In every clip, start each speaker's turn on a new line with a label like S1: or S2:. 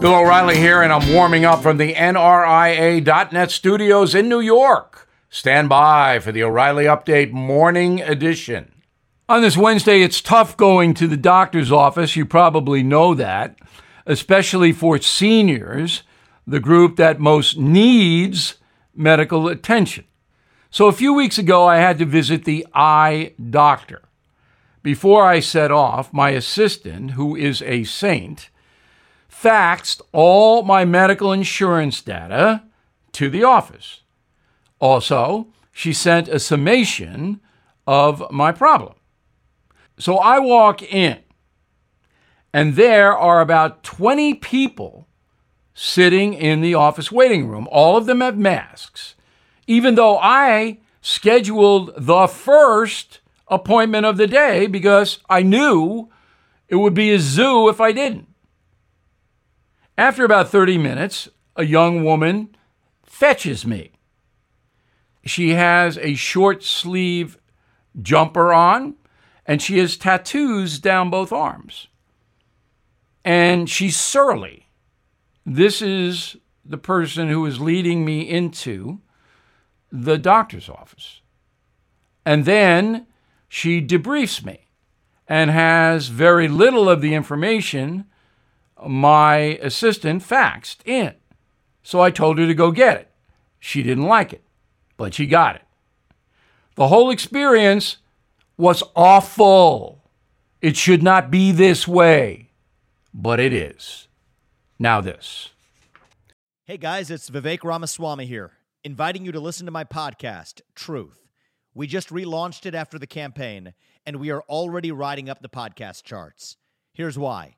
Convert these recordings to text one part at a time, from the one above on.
S1: Bill O'Reilly here, and I'm warming up from the NRIA.net studios in New York. Stand by for the O'Reilly Update Morning Edition. On this Wednesday, it's tough going to the doctor's office. You probably know that, especially for seniors, the group that most needs medical attention. So a few weeks ago, I had to visit the eye doctor. Before I set off, my assistant, who is a saint, faxed all my medical insurance data to the office. Also, she sent a summation of my problem. So I walk in, and there are about 20 people sitting in the office waiting room. All of them have masks, even though I scheduled the first appointment of the day because I knew it would be a zoo if I didn't. After about 30 minutes, a young woman fetches me. She has a short sleeve jumper on and she has tattoos down both arms. And she's surly. This is the person who is leading me into the doctor's office. And then she debriefs me and has very little of the information my assistant faxed in. So I told her to go get it. She didn't like it, but she got it. The whole experience was awful. It should not be this way, but it is. Now, this.
S2: Hey guys, it's Vivek Ramaswamy here, inviting you to listen to my podcast, Truth. We just relaunched it after the campaign, and we are already riding up the podcast charts. Here's why.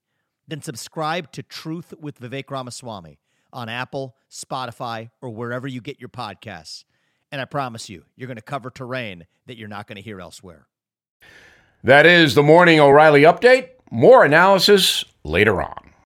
S2: then subscribe to Truth with Vivek Ramaswamy on Apple, Spotify, or wherever you get your podcasts. And I promise you, you're going to cover terrain that you're not going to hear elsewhere.
S1: That is the Morning O'Reilly Update. More analysis later on.